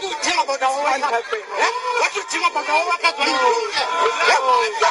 你几？我敢对，我几个包家伙敢对？我，我敢，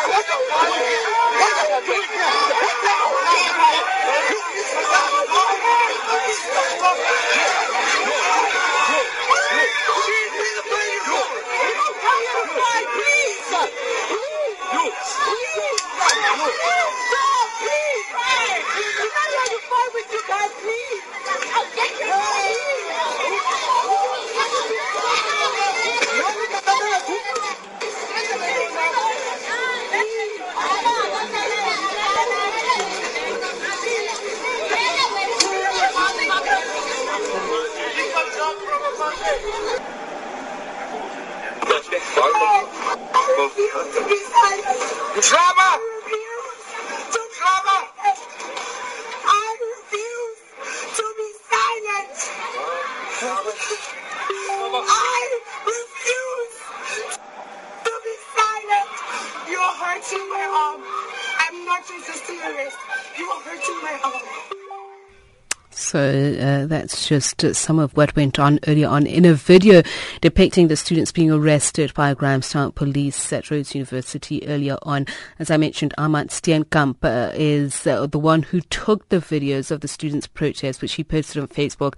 So uh, that's just uh, some of what went on earlier on in a video depicting the students being arrested by Grahamstown police at Rhodes University earlier on. As I mentioned, Armand Steenkamp uh, is uh, the one who took the videos of the students' protest, which he posted on Facebook.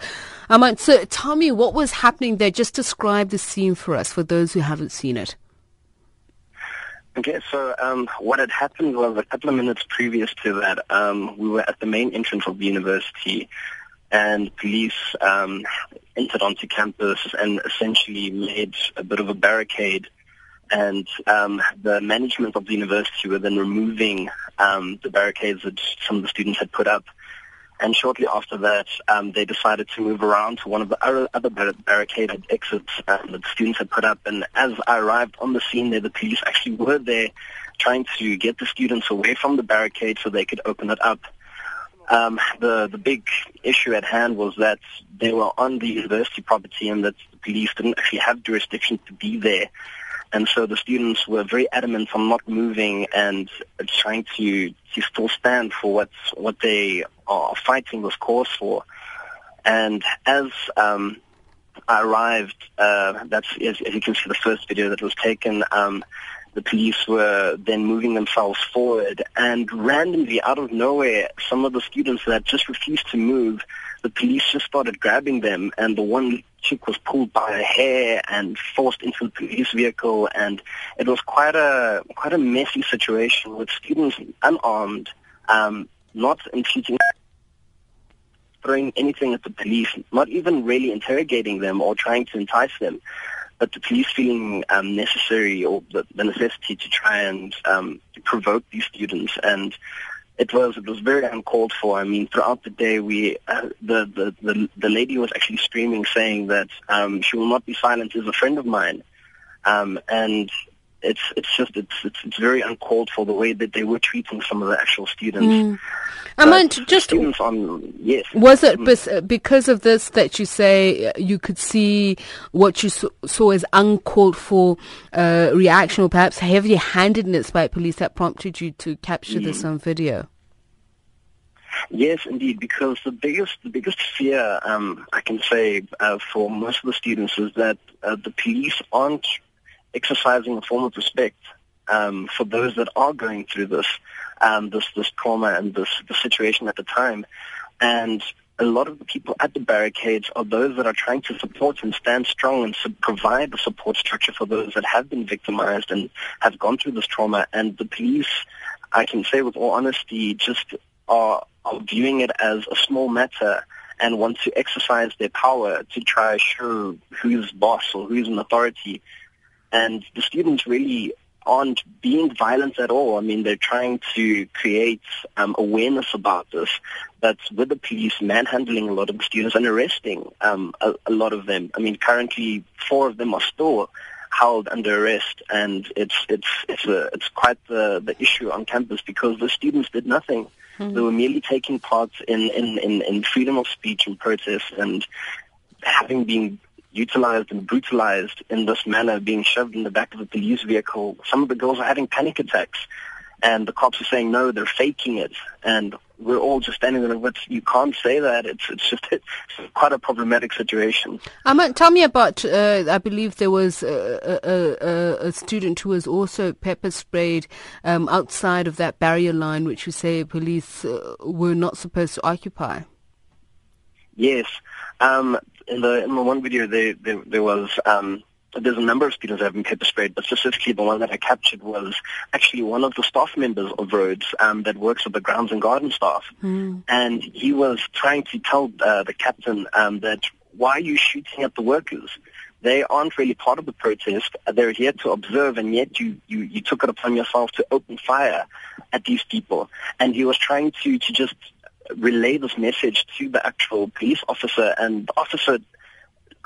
Ahmad, so tell me what was happening there. Just describe the scene for us, for those who haven't seen it. Okay, so um, what had happened was a couple of minutes previous to that, um, we were at the main entrance of the university, and police um, entered onto campus and essentially made a bit of a barricade. And um, the management of the university were then removing um, the barricades that some of the students had put up. And shortly after that, um, they decided to move around to one of the other, barricaded exits um, that the students had put up. And as I arrived on the scene there, the police actually were there trying to get the students away from the barricade so they could open it up. Um, the the big issue at hand was that they were on the university property and that the police didn't actually have jurisdiction to be there. And so the students were very adamant on not moving and trying to, to still stand for what, what they are fighting this cause for. And as um, I arrived, uh, that's as, as, you can see the first video that was taken, um, the police were then moving themselves forward. And randomly out of nowhere, some of the students that just refused to move, the police just started grabbing them. And the one chick was pulled by her hair and forced into the police vehicle. And it was quite a quite a messy situation with students unarmed, um, not impeding throwing anything at the police, not even really interrogating them or trying to entice them but the police feeling um, necessary or the, the, necessity to try and um, provoke these students and it was it was very uncalled for. I mean, throughout the day, we uh, the, the the the lady was actually screaming, saying that um, she will not be silent. Is a friend of mine, um, and it's it's just it's, it's, it's very uncalled for the way that they were treating some of the actual students. Mm. I meant just students on yes. Was it mm. because of this that you say uh, you could see what you saw as uncalled for uh, reaction, or perhaps heavy-handedness by police that prompted you to capture mm. this on video? Yes, indeed, because the biggest the biggest fear um, I can say uh, for most of the students is that uh, the police aren't exercising a form of respect um, for those that are going through this, um, this, this trauma and this the situation at the time. And a lot of the people at the barricades are those that are trying to support and stand strong and su- provide the support structure for those that have been victimized and have gone through this trauma. And the police, I can say with all honesty, just are, are viewing it as a small matter and want to exercise their power to try to show who's boss or who's in authority and the students really aren't being violent at all. I mean, they're trying to create um, awareness about this, but with the police manhandling a lot of the students and arresting um, a, a lot of them. I mean, currently four of them are still held under arrest, and it's it's it's a, it's quite the the issue on campus because the students did nothing. Mm-hmm. They were merely taking part in, in, in, in freedom of speech and protest, and having been utilized and brutalized in this manner, being shoved in the back of a police vehicle. Some of the girls are having panic attacks, and the cops are saying, no, they're faking it. And we're all just standing there, but you can't say that. It's it's just it's quite a problematic situation. Um, tell me about. Uh, I believe there was a, a, a, student who was also pepper sprayed um, outside of that barrier line, which you say police uh, were not supposed to occupy. Yes, um, in the in the one video there there, there was. Um, there's a number of students that have been pepper sprayed, but specifically the one that I captured was actually one of the staff members of Rhodes um, that works with the grounds and garden staff. Mm. And he was trying to tell uh, the captain um, that why are you shooting at the workers? They aren't really part of the protest. They're here to observe, and yet you, you, you took it upon yourself to open fire at these people. And he was trying to, to just relay this message to the actual police officer, and the officer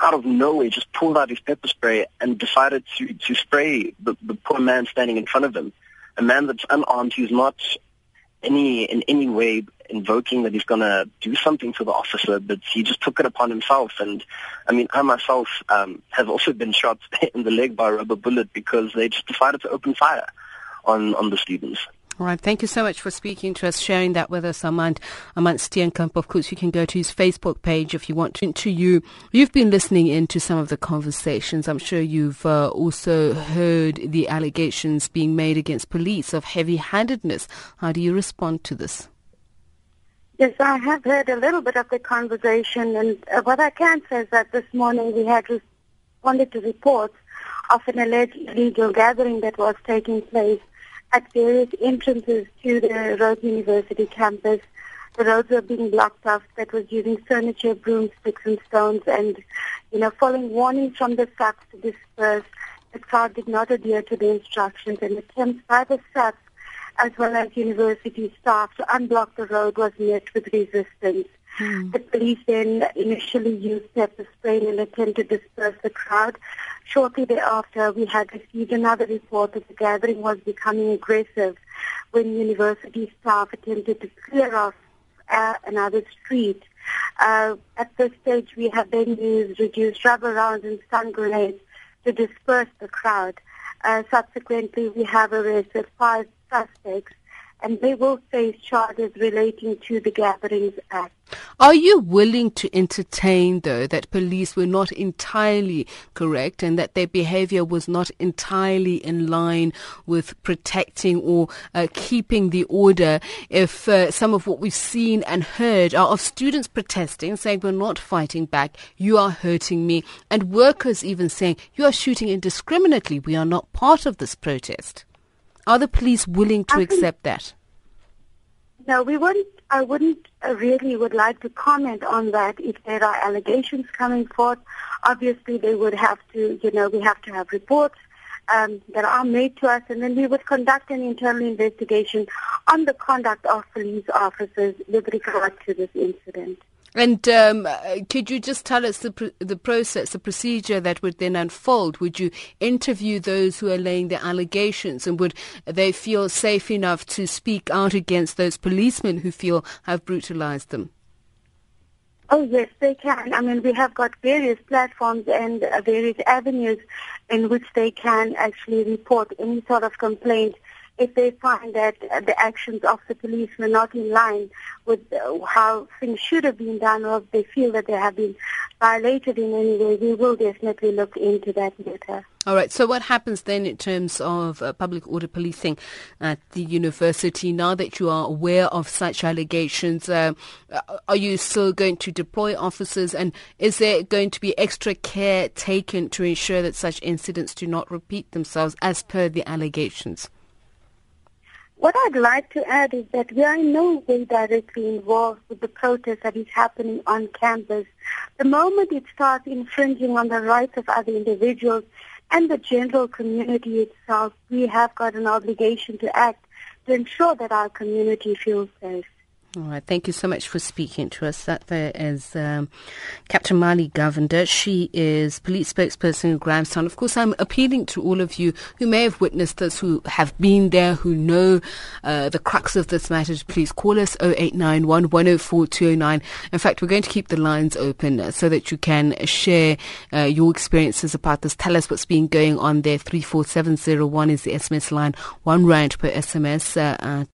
out of nowhere just pulled out his pepper spray and decided to, to spray the, the poor man standing in front of him. A man that's unarmed, who's not any in any way invoking that he's going to do something to the officer, but he just took it upon himself. And I mean, I myself um, have also been shot in the leg by a rubber bullet because they just decided to open fire on, on the students. All right. Thank you so much for speaking to us, sharing that with us, Armand, Armand Steenkamp. Of course, you can go to his Facebook page if you want to. to you, you've been listening into some of the conversations. I'm sure you've uh, also heard the allegations being made against police of heavy-handedness. How do you respond to this? Yes, I have heard a little bit of the conversation, and uh, what I can say is that this morning we had responded to reports of an alleged illegal gathering that was taking place at various entrances to the Rhodes University campus. The roads were being blocked off that was using furniture, broomsticks and stones and, you know, following warnings from the SAPS to disperse. The crowd did not adhere to the instructions and attempts by the SAPS as well as university staff to unblock the road was met with resistance. Hmm. The police then initially used pepper spray in an attempt to disperse the crowd. Shortly thereafter, we had received another report that the gathering was becoming aggressive when university staff attempted to clear off uh, another street. Uh, at this stage, we have then used reduced rubber rounds and stun grenades to disperse the crowd. Uh, subsequently, we have arrested five suspects and they will face charges relating to the Gatherings Act. Are you willing to entertain, though, that police were not entirely correct and that their behavior was not entirely in line with protecting or uh, keeping the order if uh, some of what we've seen and heard are of students protesting, saying we're not fighting back, you are hurting me, and workers even saying you are shooting indiscriminately, we are not part of this protest? Are the police willing to accept that? No, we wouldn't. I wouldn't uh, really would like to comment on that. If there are allegations coming forth, obviously they would have to. You know, we have to have reports um, that are made to us, and then we would conduct an internal investigation on the conduct of police officers with regard to this incident. And um, could you just tell us the, pr- the process, the procedure that would then unfold? Would you interview those who are laying the allegations and would they feel safe enough to speak out against those policemen who feel have brutalized them? Oh, yes, they can. I mean, we have got various platforms and uh, various avenues in which they can actually report any sort of complaint if they find that the actions of the police were not in line with how things should have been done or if they feel that they have been violated in any way, we will definitely look into that matter. All right. So, what happens then in terms of uh, public order policing at the university now that you are aware of such allegations? Uh, are you still going to deploy officers, and is there going to be extra care taken to ensure that such incidents do not repeat themselves as per the allegations? What I'd like to add is that we are in no way directly involved with the protest that is happening on campus. The moment it starts infringing on the rights of other individuals and the general community itself, we have got an obligation to act to ensure that our community feels safe. All right. Thank you so much for speaking to us. That there is um, Captain Mali Govender. She is police spokesperson in Grahamstown. Of course, I'm appealing to all of you who may have witnessed this, who have been there, who know uh, the crux of this matter. Please call us 0891 104 209. In fact, we're going to keep the lines open so that you can share uh, your experiences about this. Tell us what's been going on there. 34701 is the SMS line. One rand per SMS. Uh,